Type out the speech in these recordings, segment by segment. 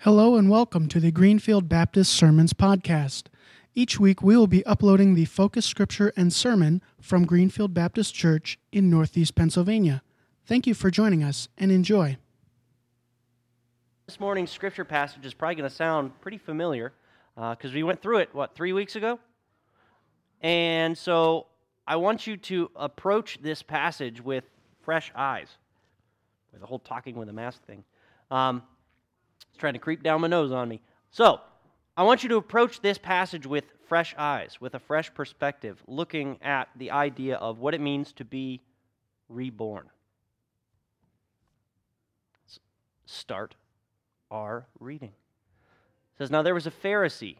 Hello and welcome to the Greenfield Baptist Sermons Podcast. Each week we will be uploading the focus scripture and sermon from Greenfield Baptist Church in Northeast Pennsylvania. Thank you for joining us and enjoy. This morning's scripture passage is probably going to sound pretty familiar because we went through it, what, three weeks ago? And so I want you to approach this passage with fresh eyes. with The whole talking with a mask thing. Um, it's trying to creep down my nose on me. So, I want you to approach this passage with fresh eyes, with a fresh perspective, looking at the idea of what it means to be reborn. Start our reading. It says, Now there was a Pharisee,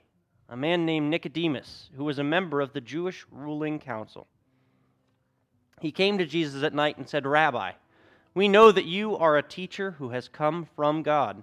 a man named Nicodemus, who was a member of the Jewish ruling council. He came to Jesus at night and said, Rabbi, we know that you are a teacher who has come from God,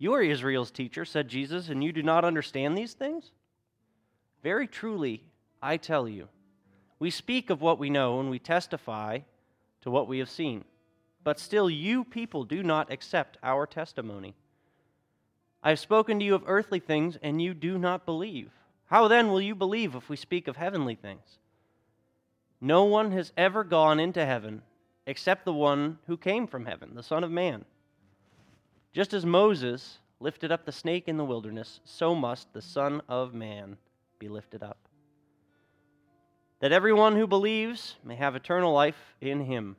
You are Israel's teacher, said Jesus, and you do not understand these things? Very truly, I tell you, we speak of what we know and we testify to what we have seen. But still, you people do not accept our testimony. I have spoken to you of earthly things, and you do not believe. How then will you believe if we speak of heavenly things? No one has ever gone into heaven except the one who came from heaven, the Son of Man. Just as Moses lifted up the snake in the wilderness, so must the Son of Man be lifted up. That everyone who believes may have eternal life in him.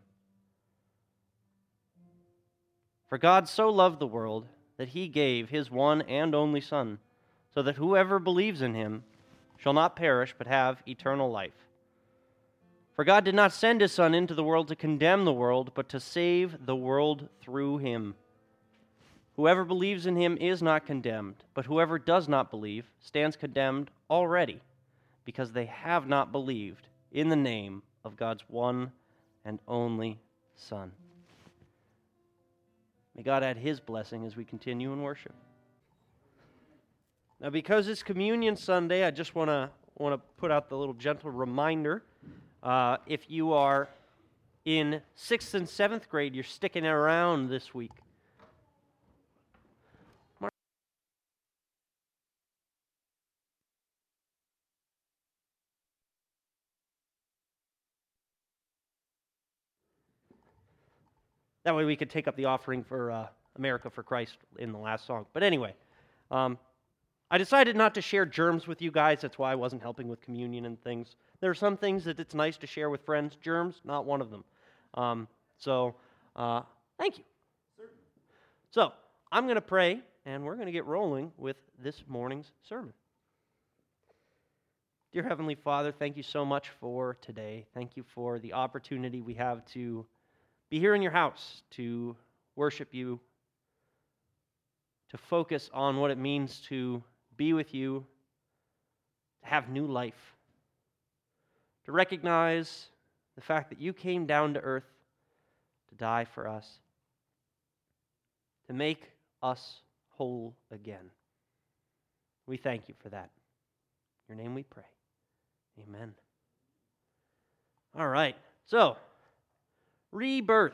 For God so loved the world that he gave his one and only Son, so that whoever believes in him shall not perish but have eternal life. For God did not send his Son into the world to condemn the world, but to save the world through him. Whoever believes in him is not condemned, but whoever does not believe stands condemned already, because they have not believed in the name of God's one and only Son. May God add his blessing as we continue in worship. Now, because it's Communion Sunday, I just want to want to put out the little gentle reminder. Uh, if you are in sixth and seventh grade, you're sticking around this week. That way we could take up the offering for uh, America for Christ in the last song. But anyway, um, I decided not to share germs with you guys. That's why I wasn't helping with communion and things. There are some things that it's nice to share with friends. Germs, not one of them. Um, so, uh, thank you. So, I'm going to pray, and we're going to get rolling with this morning's sermon. Dear Heavenly Father, thank you so much for today. Thank you for the opportunity we have to be here in your house to worship you, to focus on what it means to be with you, to have new life, to recognize the fact that you came down to earth to die for us, to make us whole again. We thank you for that. In your name we pray. Amen. All right. So, rebirth.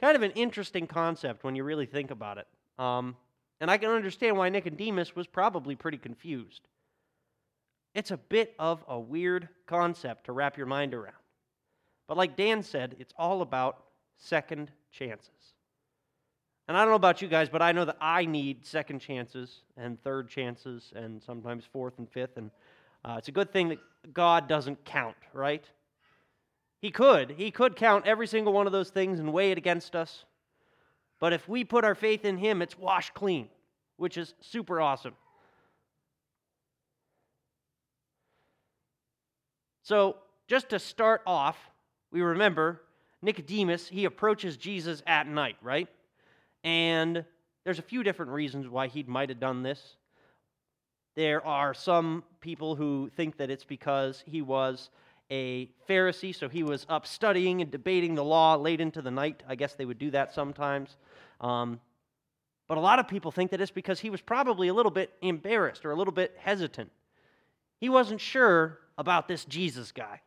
Kind of an interesting concept when you really think about it. Um, and I can understand why Nicodemus was probably pretty confused. It's a bit of a weird concept to wrap your mind around. But like Dan said, it's all about second chances. And I don't know about you guys, but I know that I need second chances and third chances and sometimes fourth and fifth. And uh, it's a good thing that God doesn't count, right? He could. He could count every single one of those things and weigh it against us. But if we put our faith in Him, it's washed clean, which is super awesome. So, just to start off, we remember Nicodemus, he approaches Jesus at night, right? And there's a few different reasons why he might have done this. There are some people who think that it's because he was a Pharisee, so he was up studying and debating the law late into the night. I guess they would do that sometimes. Um, but a lot of people think that it's because he was probably a little bit embarrassed or a little bit hesitant. He wasn't sure about this Jesus guy.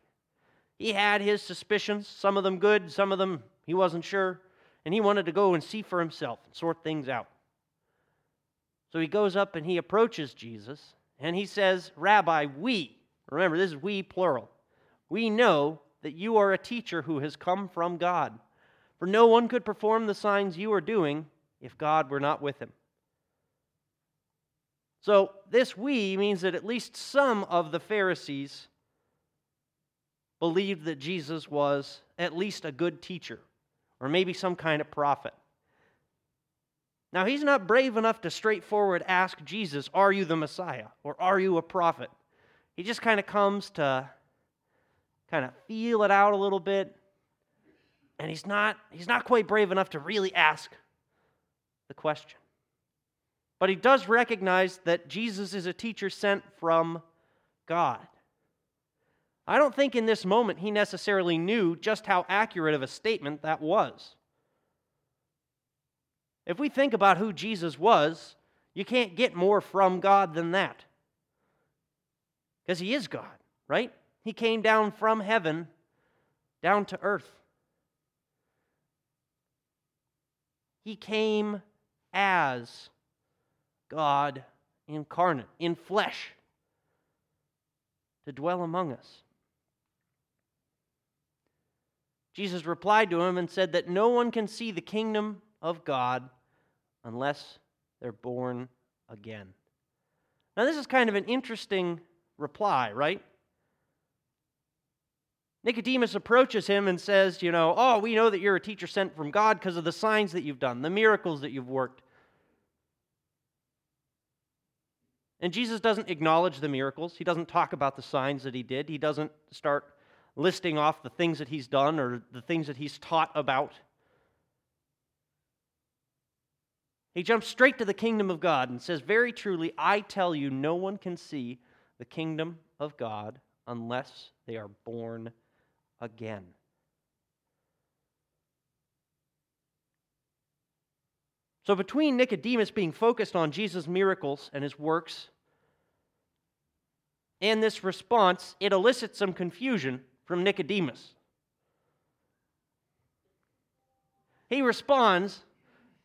He had his suspicions, some of them good, some of them he wasn't sure, and he wanted to go and see for himself and sort things out. So he goes up and he approaches Jesus and he says, Rabbi, we, remember this is we plural, we know that you are a teacher who has come from God. For no one could perform the signs you are doing if God were not with him. So, this we means that at least some of the Pharisees believed that Jesus was at least a good teacher or maybe some kind of prophet. Now, he's not brave enough to straightforward ask Jesus, Are you the Messiah? or Are you a prophet? He just kind of comes to kind of feel it out a little bit. And he's not, he's not quite brave enough to really ask the question. But he does recognize that Jesus is a teacher sent from God. I don't think in this moment he necessarily knew just how accurate of a statement that was. If we think about who Jesus was, you can't get more from God than that. Because he is God, right? He came down from heaven down to earth. He came as God incarnate, in flesh, to dwell among us. Jesus replied to him and said that no one can see the kingdom of God unless they're born again. Now, this is kind of an interesting reply, right? Nicodemus approaches him and says, You know, oh, we know that you're a teacher sent from God because of the signs that you've done, the miracles that you've worked. And Jesus doesn't acknowledge the miracles. He doesn't talk about the signs that he did. He doesn't start listing off the things that he's done or the things that he's taught about. He jumps straight to the kingdom of God and says, Very truly, I tell you, no one can see the kingdom of God unless they are born again. So, between Nicodemus being focused on Jesus' miracles and his works and this response, it elicits some confusion from Nicodemus. He responds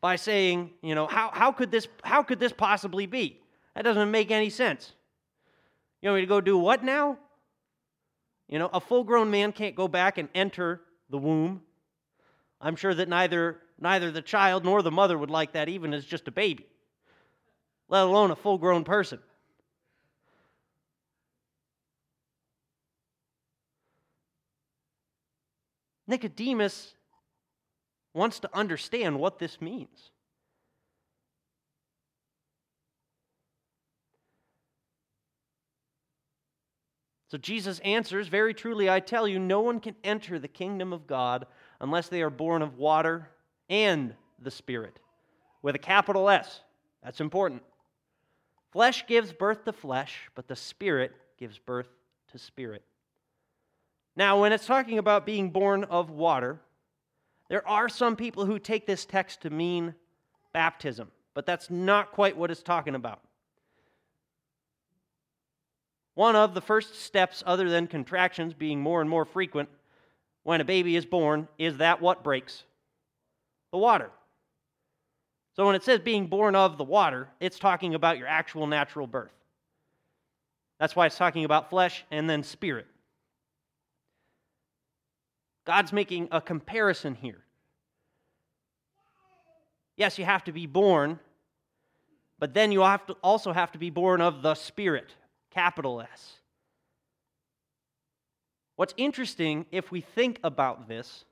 by saying, you know, how, how, could this, how could this possibly be? That doesn't make any sense. You want me to go do what now? You know, a full grown man can't go back and enter the womb. I'm sure that neither, neither the child nor the mother would like that, even as just a baby, let alone a full grown person. Nicodemus wants to understand what this means. So Jesus answers, Very truly, I tell you, no one can enter the kingdom of God unless they are born of water and the Spirit, with a capital S. That's important. Flesh gives birth to flesh, but the Spirit gives birth to spirit. Now, when it's talking about being born of water, there are some people who take this text to mean baptism, but that's not quite what it's talking about. One of the first steps, other than contractions being more and more frequent when a baby is born, is that what breaks? The water. So when it says being born of the water, it's talking about your actual natural birth. That's why it's talking about flesh and then spirit. God's making a comparison here. Yes, you have to be born, but then you have to also have to be born of the Spirit, capital S. What's interesting, if we think about this,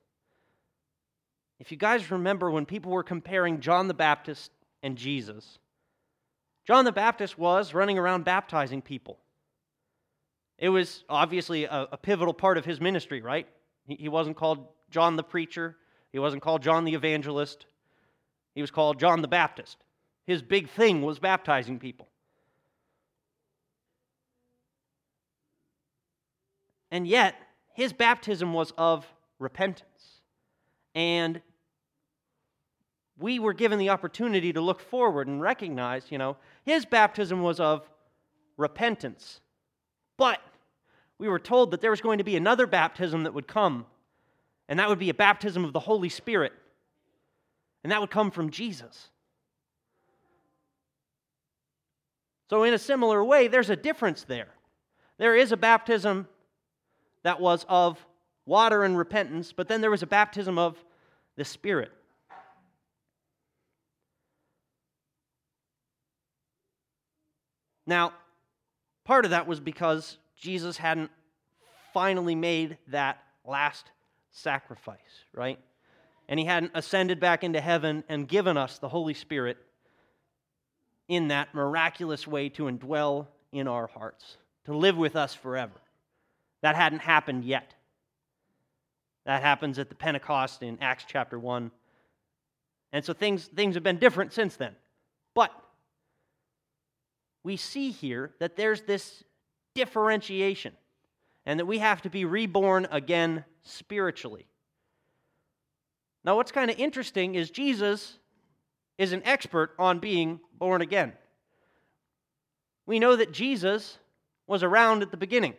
if you guys remember when people were comparing John the Baptist and Jesus, John the Baptist was running around baptizing people. It was obviously a, a pivotal part of his ministry, right? He, he wasn't called John the preacher, he wasn't called John the evangelist, he was called John the Baptist. His big thing was baptizing people. And yet, his baptism was of repentance. And we were given the opportunity to look forward and recognize, you know, his baptism was of repentance. But we were told that there was going to be another baptism that would come, and that would be a baptism of the Holy Spirit. And that would come from Jesus. So, in a similar way, there's a difference there. There is a baptism that was of water and repentance, but then there was a baptism of the Spirit. Now, part of that was because Jesus hadn't finally made that last sacrifice, right? And he hadn't ascended back into heaven and given us the Holy Spirit in that miraculous way to indwell in our hearts, to live with us forever. That hadn't happened yet. That happens at the Pentecost in Acts chapter 1. And so things, things have been different since then. But we see here that there's this differentiation and that we have to be reborn again spiritually. Now, what's kind of interesting is Jesus is an expert on being born again. We know that Jesus was around at the beginning.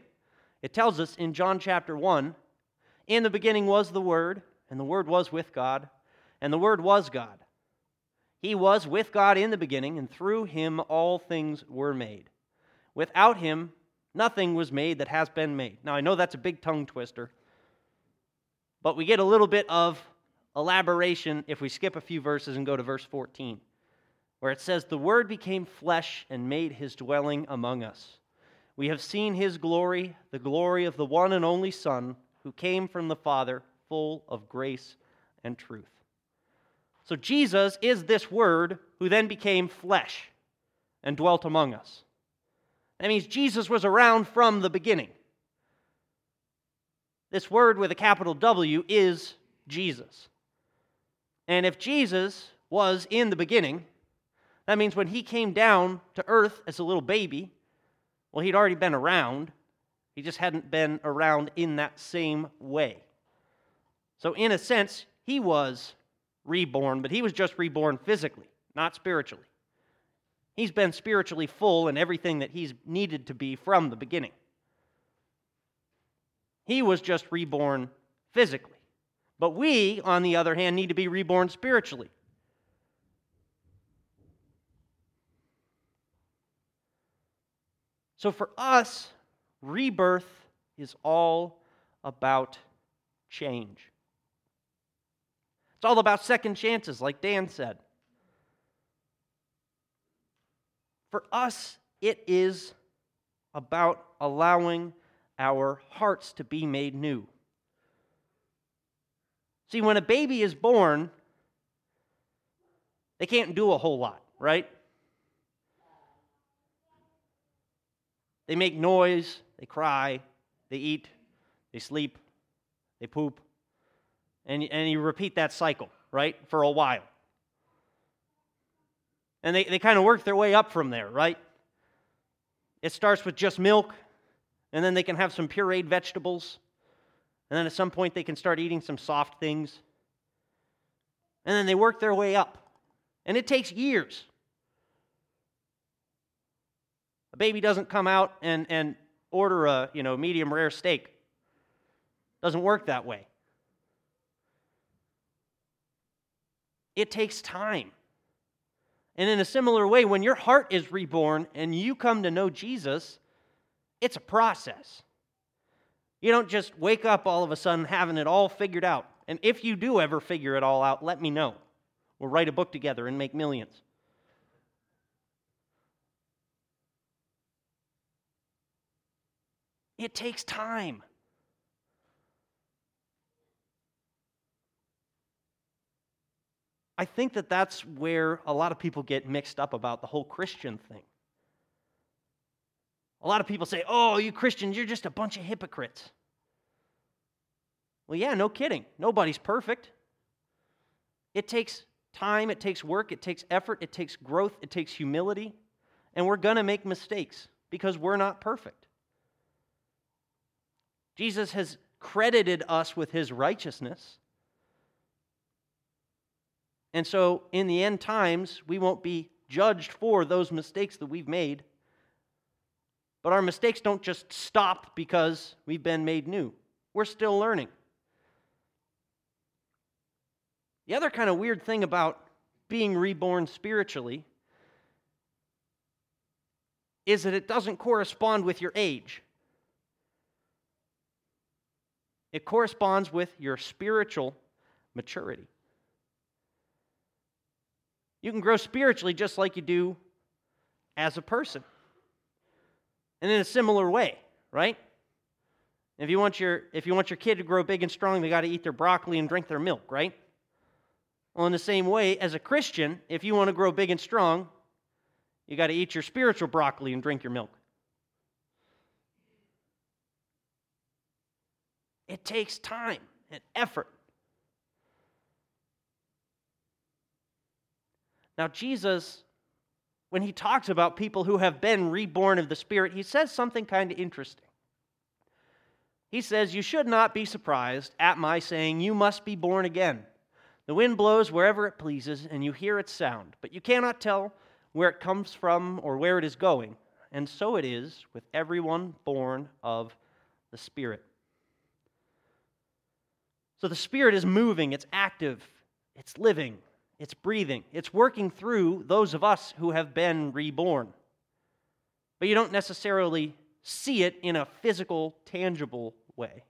It tells us in John chapter 1 In the beginning was the Word, and the Word was with God, and the Word was God. He was with God in the beginning, and through him all things were made. Without him, nothing was made that has been made. Now, I know that's a big tongue twister, but we get a little bit of elaboration if we skip a few verses and go to verse 14, where it says, The Word became flesh and made his dwelling among us. We have seen his glory, the glory of the one and only Son, who came from the Father, full of grace and truth. So Jesus is this Word who then became flesh and dwelt among us. That means Jesus was around from the beginning. This word with a capital W is Jesus. And if Jesus was in the beginning, that means when he came down to earth as a little baby, well, he'd already been around. He just hadn't been around in that same way. So, in a sense, he was reborn, but he was just reborn physically, not spiritually. He's been spiritually full in everything that he's needed to be from the beginning. He was just reborn physically. But we, on the other hand, need to be reborn spiritually. So for us, rebirth is all about change. It's all about second chances, like Dan said. For us, it is about allowing our hearts to be made new. See, when a baby is born, they can't do a whole lot, right? They make noise, they cry, they eat, they sleep, they poop, and, and you repeat that cycle, right, for a while. And they, they kind of work their way up from there, right? It starts with just milk, and then they can have some pureed vegetables, and then at some point they can start eating some soft things. And then they work their way up. And it takes years. A baby doesn't come out and, and order a you know, medium rare steak. Doesn't work that way. It takes time. And in a similar way, when your heart is reborn and you come to know Jesus, it's a process. You don't just wake up all of a sudden having it all figured out. And if you do ever figure it all out, let me know. We'll write a book together and make millions. It takes time. I think that that's where a lot of people get mixed up about the whole Christian thing. A lot of people say, oh, you Christians, you're just a bunch of hypocrites. Well, yeah, no kidding. Nobody's perfect. It takes time, it takes work, it takes effort, it takes growth, it takes humility, and we're going to make mistakes because we're not perfect. Jesus has credited us with his righteousness. And so, in the end times, we won't be judged for those mistakes that we've made. But our mistakes don't just stop because we've been made new. We're still learning. The other kind of weird thing about being reborn spiritually is that it doesn't correspond with your age. It corresponds with your spiritual maturity. You can grow spiritually just like you do as a person. And in a similar way, right? If you want your if you want your kid to grow big and strong, they got to eat their broccoli and drink their milk, right? Well, in the same way, as a Christian, if you want to grow big and strong, you got to eat your spiritual broccoli and drink your milk. It takes time and effort. Now, Jesus, when he talks about people who have been reborn of the Spirit, he says something kind of interesting. He says, You should not be surprised at my saying, You must be born again. The wind blows wherever it pleases, and you hear its sound, but you cannot tell where it comes from or where it is going. And so it is with everyone born of the Spirit. So the Spirit is moving, it's active, it's living, it's breathing, it's working through those of us who have been reborn. But you don't necessarily see it in a physical, tangible way.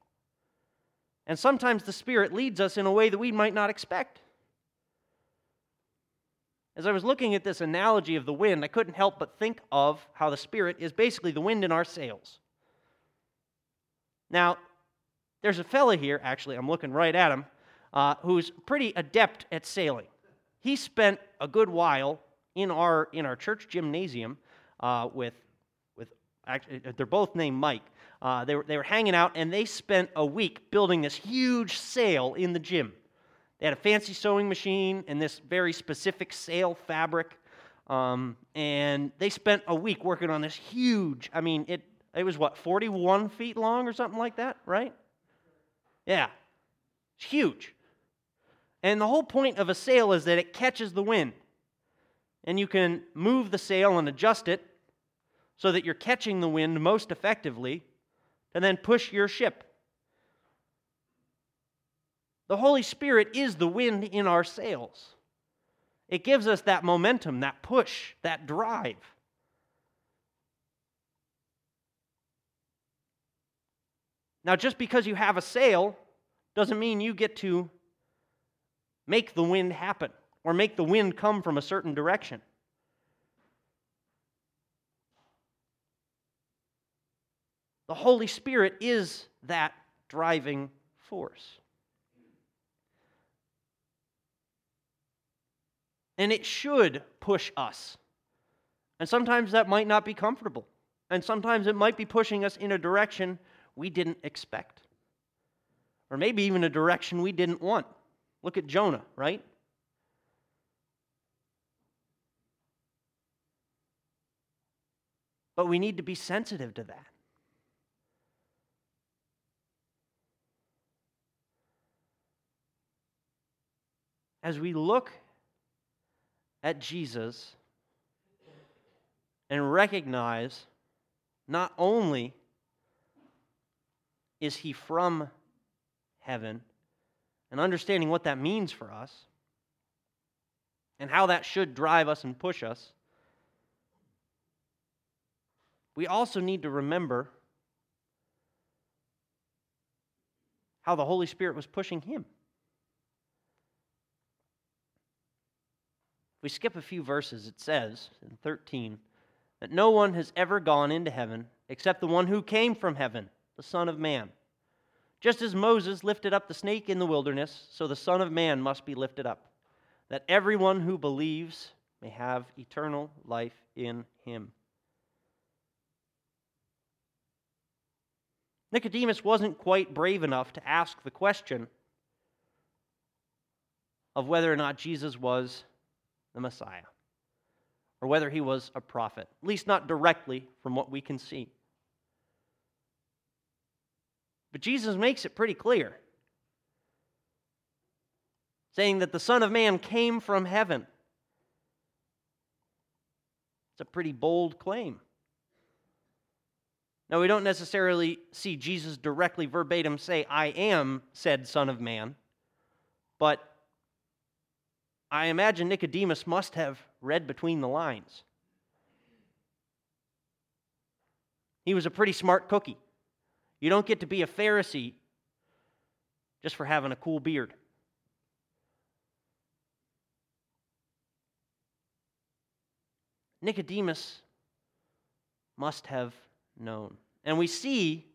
And sometimes the Spirit leads us in a way that we might not expect. As I was looking at this analogy of the wind, I couldn't help but think of how the Spirit is basically the wind in our sails. Now, there's a fella here, actually, I'm looking right at him, uh, who's pretty adept at sailing. He spent a good while in our, in our church gymnasium uh, with, with actually, they're both named Mike. Uh, they, were, they were hanging out, and they spent a week building this huge sail in the gym. They had a fancy sewing machine and this very specific sail fabric. Um, and they spent a week working on this huge, I mean, it, it was what, 41 feet long or something like that, right? Yeah. It's huge. And the whole point of a sail is that it catches the wind. And you can move the sail and adjust it so that you're catching the wind most effectively and then push your ship. The Holy Spirit is the wind in our sails. It gives us that momentum, that push, that drive. Now, just because you have a sail doesn't mean you get to make the wind happen or make the wind come from a certain direction. The Holy Spirit is that driving force. And it should push us. And sometimes that might not be comfortable. And sometimes it might be pushing us in a direction we didn't expect. Or maybe even a direction we didn't want. Look at Jonah, right? But we need to be sensitive to that. as we look at Jesus and recognize not only is he from heaven and understanding what that means for us and how that should drive us and push us, we also need to remember how the Holy Spirit was pushing him. If we skip a few verses, it says in 13 that no one has ever gone into heaven except the one who came from heaven, the Son of Man. Just as Moses lifted up the snake in the wilderness, so the Son of Man must be lifted up, that everyone who believes may have eternal life in him. Nicodemus wasn't quite brave enough to ask the question of whether or not Jesus was the Messiah or whether he was a prophet, at least not directly from what we can see. But Jesus makes it pretty clear, saying that the Son of Man came from heaven. It's a pretty bold claim. Now, we don't necessarily see Jesus directly verbatim say, I am said Son of Man, but I imagine Nicodemus must have read between the lines. He was a pretty smart cookie. You don't get to be a Pharisee just for having a cool beard. Nicodemus must have known. And we see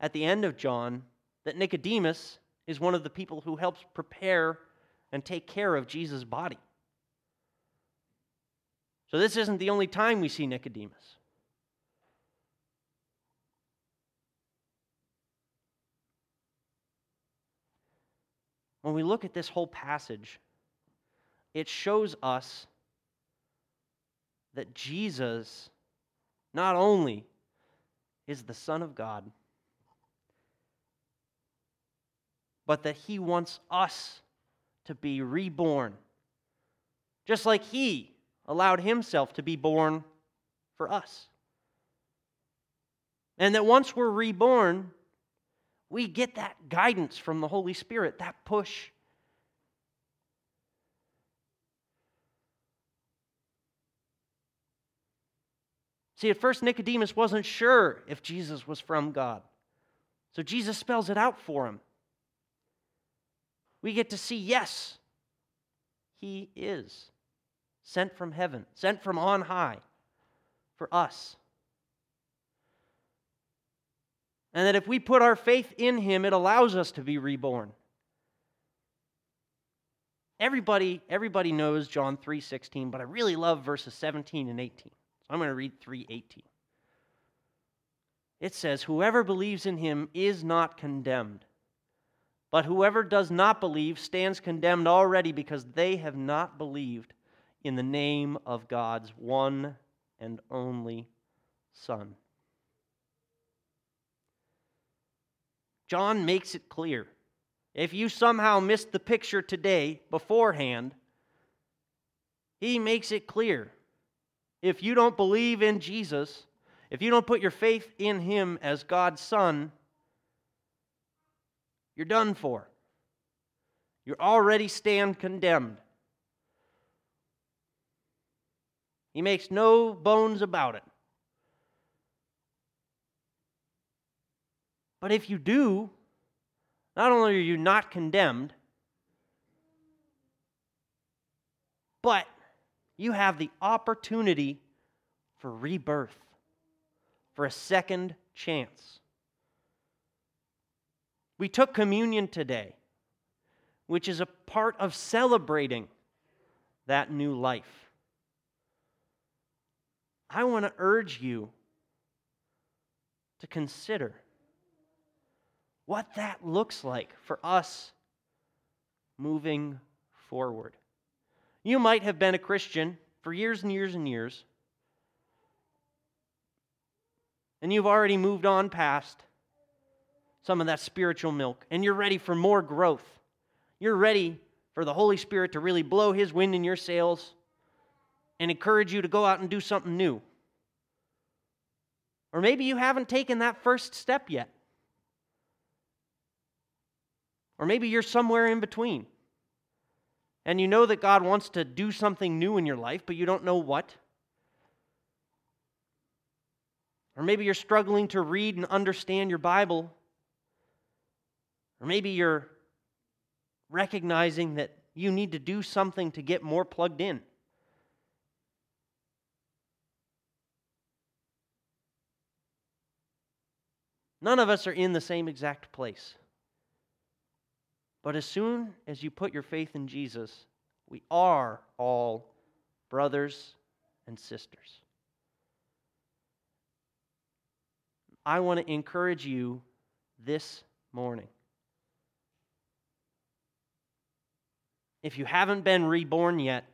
at the end of John that Nicodemus is one of the people who helps prepare and take care of Jesus' body. So this isn't the only time we see Nicodemus. When we look at this whole passage, it shows us that Jesus not only is the Son of God, but that He wants us to be reborn, just like He allowed Himself to be born for us. And that once we're reborn, we get that guidance from the Holy Spirit, that push. See, at first, Nicodemus wasn't sure if Jesus was from God. So Jesus spells it out for him. We get to see, yes, he is sent from heaven, sent from on high for us. And that if we put our faith in him, it allows us to be reborn. Everybody, everybody knows John 3:16, but I really love verses 17 and 18. So I'm going to read 3:18. It says, "Whoever believes in him is not condemned, but whoever does not believe stands condemned already because they have not believed in the name of God's one and only Son." John makes it clear. If you somehow missed the picture today beforehand, he makes it clear. If you don't believe in Jesus, if you don't put your faith in him as God's Son, you're done for. You already stand condemned. He makes no bones about it. But if you do, not only are you not condemned, but you have the opportunity for rebirth, for a second chance. We took communion today, which is a part of celebrating that new life. I want to urge you to consider what that looks like for us moving forward. You might have been a Christian for years and years and years, and you've already moved on past some of that spiritual milk, and you're ready for more growth. You're ready for the Holy Spirit to really blow His wind in your sails and encourage you to go out and do something new. Or maybe you haven't taken that first step yet. Or maybe you're somewhere in between. And you know that God wants to do something new in your life, but you don't know what. Or maybe you're struggling to read and understand your Bible. Or maybe you're recognizing that you need to do something to get more plugged in. None of us are in the same exact place. But as soon as you put your faith in Jesus, We are all brothers and sisters. I want to encourage you this morning. If you haven't been reborn yet,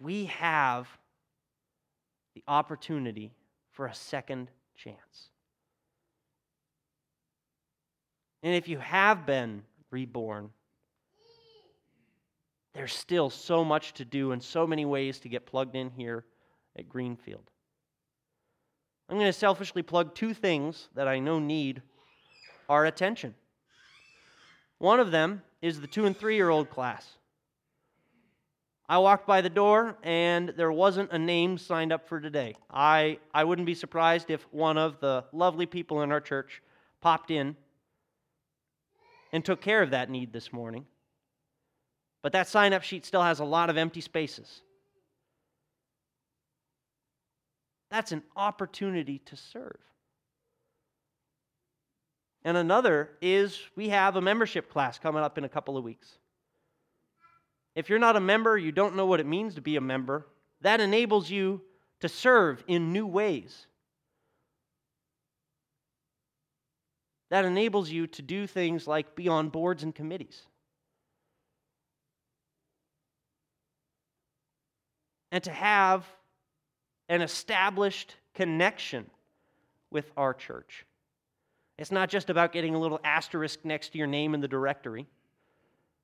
we have the opportunity for a second chance. And if you have been reborn, there's still so much to do and so many ways to get plugged in here at Greenfield. I'm going to selfishly plug two things that I know need our attention. One of them is the two and three year old class. I walked by the door and there wasn't a name signed up for today. I, I wouldn't be surprised if one of the lovely people in our church popped in and took care of that need this morning. But that sign up sheet still has a lot of empty spaces. That's an opportunity to serve. And another is we have a membership class coming up in a couple of weeks. If you're not a member, you don't know what it means to be a member, that enables you to serve in new ways. That enables you to do things like be on boards and committees. And to have an established connection with our church. It's not just about getting a little asterisk next to your name in the directory.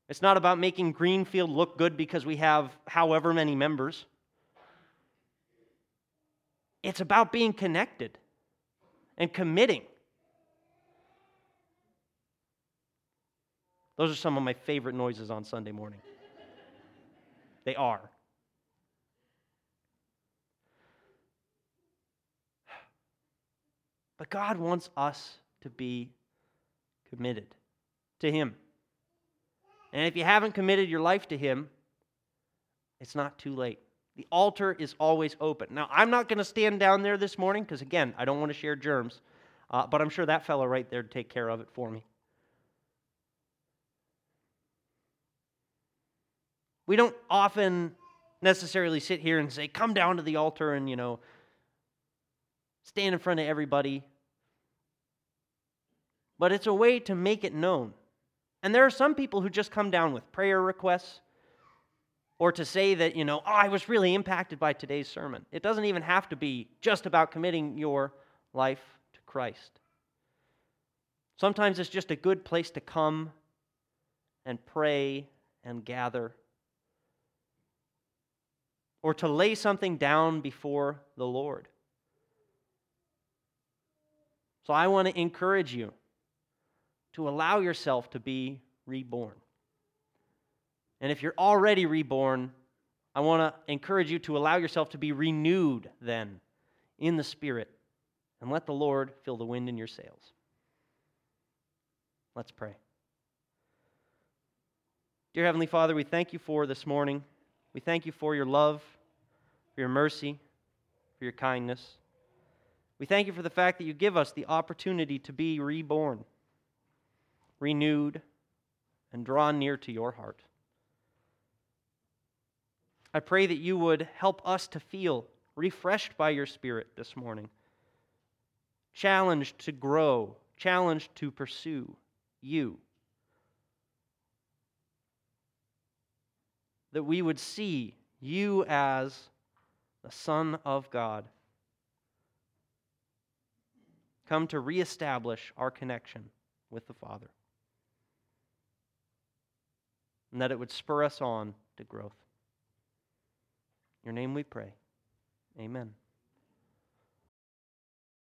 It's not about making Greenfield look good because we have however many members. It's about being connected and committing. Those are some of my favorite noises on Sunday morning. They are. But God wants us to be committed to Him. And if you haven't committed your life to Him, it's not too late. The altar is always open. Now, I'm not going to stand down there this morning because, again, I don't want to share germs, uh, but I'm sure that fellow right there would take care of it for me. We don't often necessarily sit here and say, come down to the altar and, you know, stand in front of everybody. But it's a way to make it known. And there are some people who just come down with prayer requests or to say that, you know, oh, I was really impacted by today's sermon. It doesn't even have to be just about committing your life to Christ. Sometimes it's just a good place to come and pray and gather or to lay something down before the Lord. So I want to encourage you to allow yourself to be reborn. And if you're already reborn, I want to encourage you to allow yourself to be renewed then in the Spirit and let the Lord fill the wind in your sails. Let's pray. Dear Heavenly Father, we thank you for this morning. We thank you for your love, for your mercy, for your kindness. We thank you for the fact that you give us the opportunity to be reborn, renewed, and drawn near to your heart. I pray that you would help us to feel refreshed by your Spirit this morning, challenged to grow, challenged to pursue you. That we would see you as the Son of God. Come to reestablish our connection with the Father. And that it would spur us on to growth. In your name we pray. Amen.